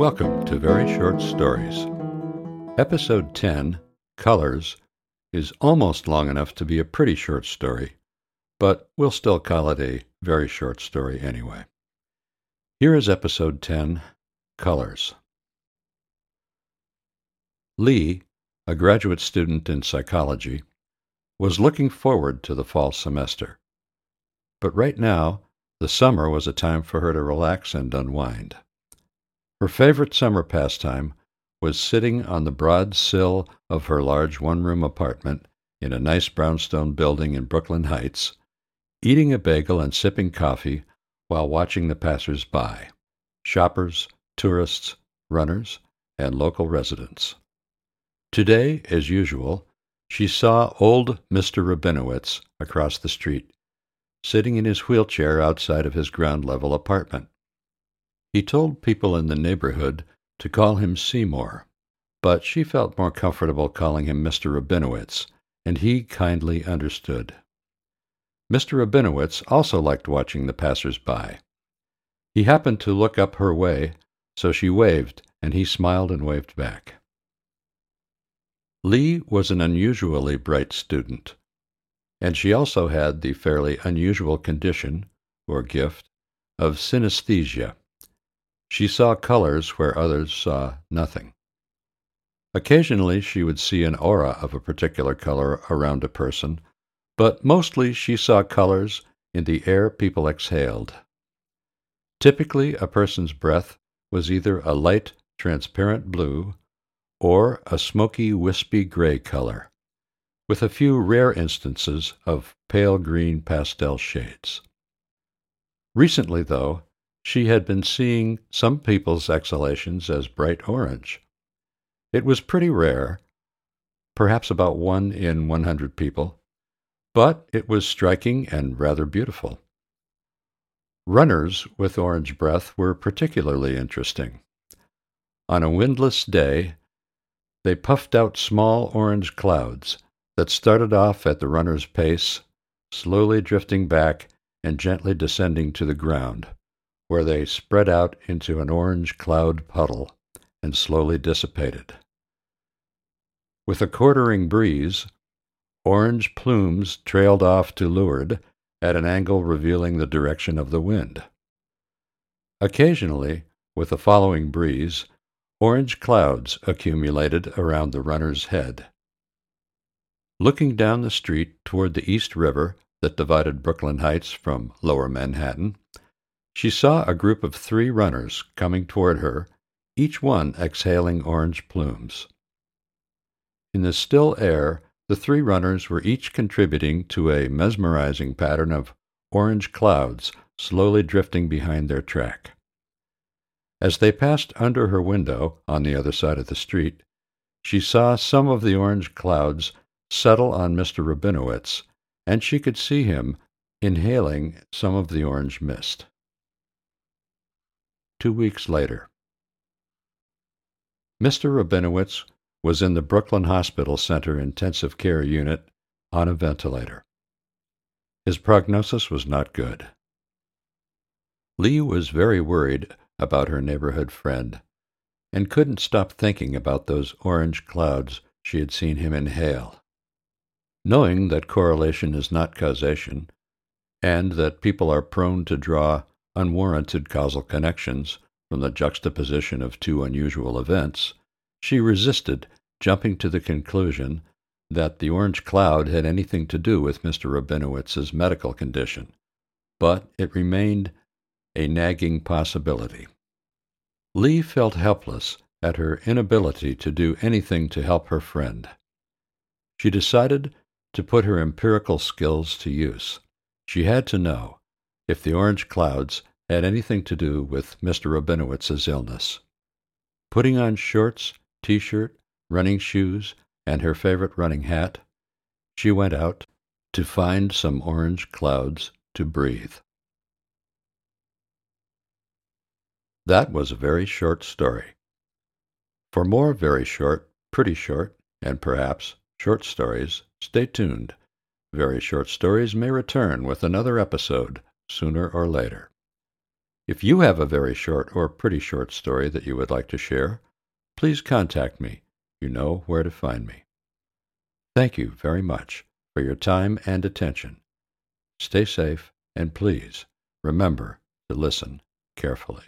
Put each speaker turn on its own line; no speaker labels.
Welcome to Very Short Stories. Episode 10, Colors, is almost long enough to be a pretty short story, but we'll still call it a very short story anyway. Here is Episode 10, Colors. Lee, a graduate student in psychology, was looking forward to the fall semester. But right now, the summer was a time for her to relax and unwind. Her favorite summer pastime was sitting on the broad sill of her large one room apartment in a nice brownstone building in Brooklyn Heights, eating a bagel and sipping coffee while watching the passers by shoppers, tourists, runners, and local residents. Today, as usual, she saw old Mr. Rabinowitz across the street, sitting in his wheelchair outside of his ground level apartment. He told people in the neighborhood to call him Seymour, but she felt more comfortable calling him Mr. Rabinowitz, and he kindly understood. Mr. Rabinowitz also liked watching the passers-by. He happened to look up her way, so she waved, and he smiled and waved back. Lee was an unusually bright student, and she also had the fairly unusual condition, or gift, of synesthesia. She saw colors where others saw nothing. Occasionally she would see an aura of a particular color around a person, but mostly she saw colors in the air people exhaled. Typically, a person's breath was either a light, transparent blue or a smoky, wispy gray color, with a few rare instances of pale green pastel shades. Recently, though, she had been seeing some people's exhalations as bright orange. It was pretty rare, perhaps about one in 100 people, but it was striking and rather beautiful. Runners with orange breath were particularly interesting. On a windless day, they puffed out small orange clouds that started off at the runner's pace, slowly drifting back and gently descending to the ground where they spread out into an orange cloud puddle and slowly dissipated. With a quartering breeze, orange plumes trailed off to leeward at an angle revealing the direction of the wind. Occasionally, with a following breeze, orange clouds accumulated around the runner's head. Looking down the street toward the East River that divided Brooklyn Heights from Lower Manhattan, she saw a group of three runners coming toward her, each one exhaling orange plumes. In the still air, the three runners were each contributing to a mesmerizing pattern of orange clouds slowly drifting behind their track. As they passed under her window on the other side of the street, she saw some of the orange clouds settle on Mr. Rabinowitz, and she could see him inhaling some of the orange mist two weeks later. Mr. Rabinowitz was in the Brooklyn Hospital Center intensive care unit on a ventilator. His prognosis was not good. Lee was very worried about her neighborhood friend and couldn't stop thinking about those orange clouds she had seen him inhale. Knowing that correlation is not causation, and that people are prone to draw unwarranted causal connections from the juxtaposition of two unusual events, she resisted jumping to the conclusion that the orange cloud had anything to do with Mr. Rabinowitz's medical condition, but it remained a nagging possibility. Lee felt helpless at her inability to do anything to help her friend. She decided to put her empirical skills to use. She had to know if the orange clouds had anything to do with Mr. Rabinowitz's illness. Putting on shorts, t-shirt, running shoes, and her favorite running hat, she went out to find some orange clouds to breathe. That was a very short story. For more very short, pretty short, and perhaps short stories, stay tuned. Very Short Stories may return with another episode sooner or later. If you have a very short or pretty short story that you would like to share, please contact me. You know where to find me. Thank you very much for your time and attention. Stay safe and please remember to listen carefully.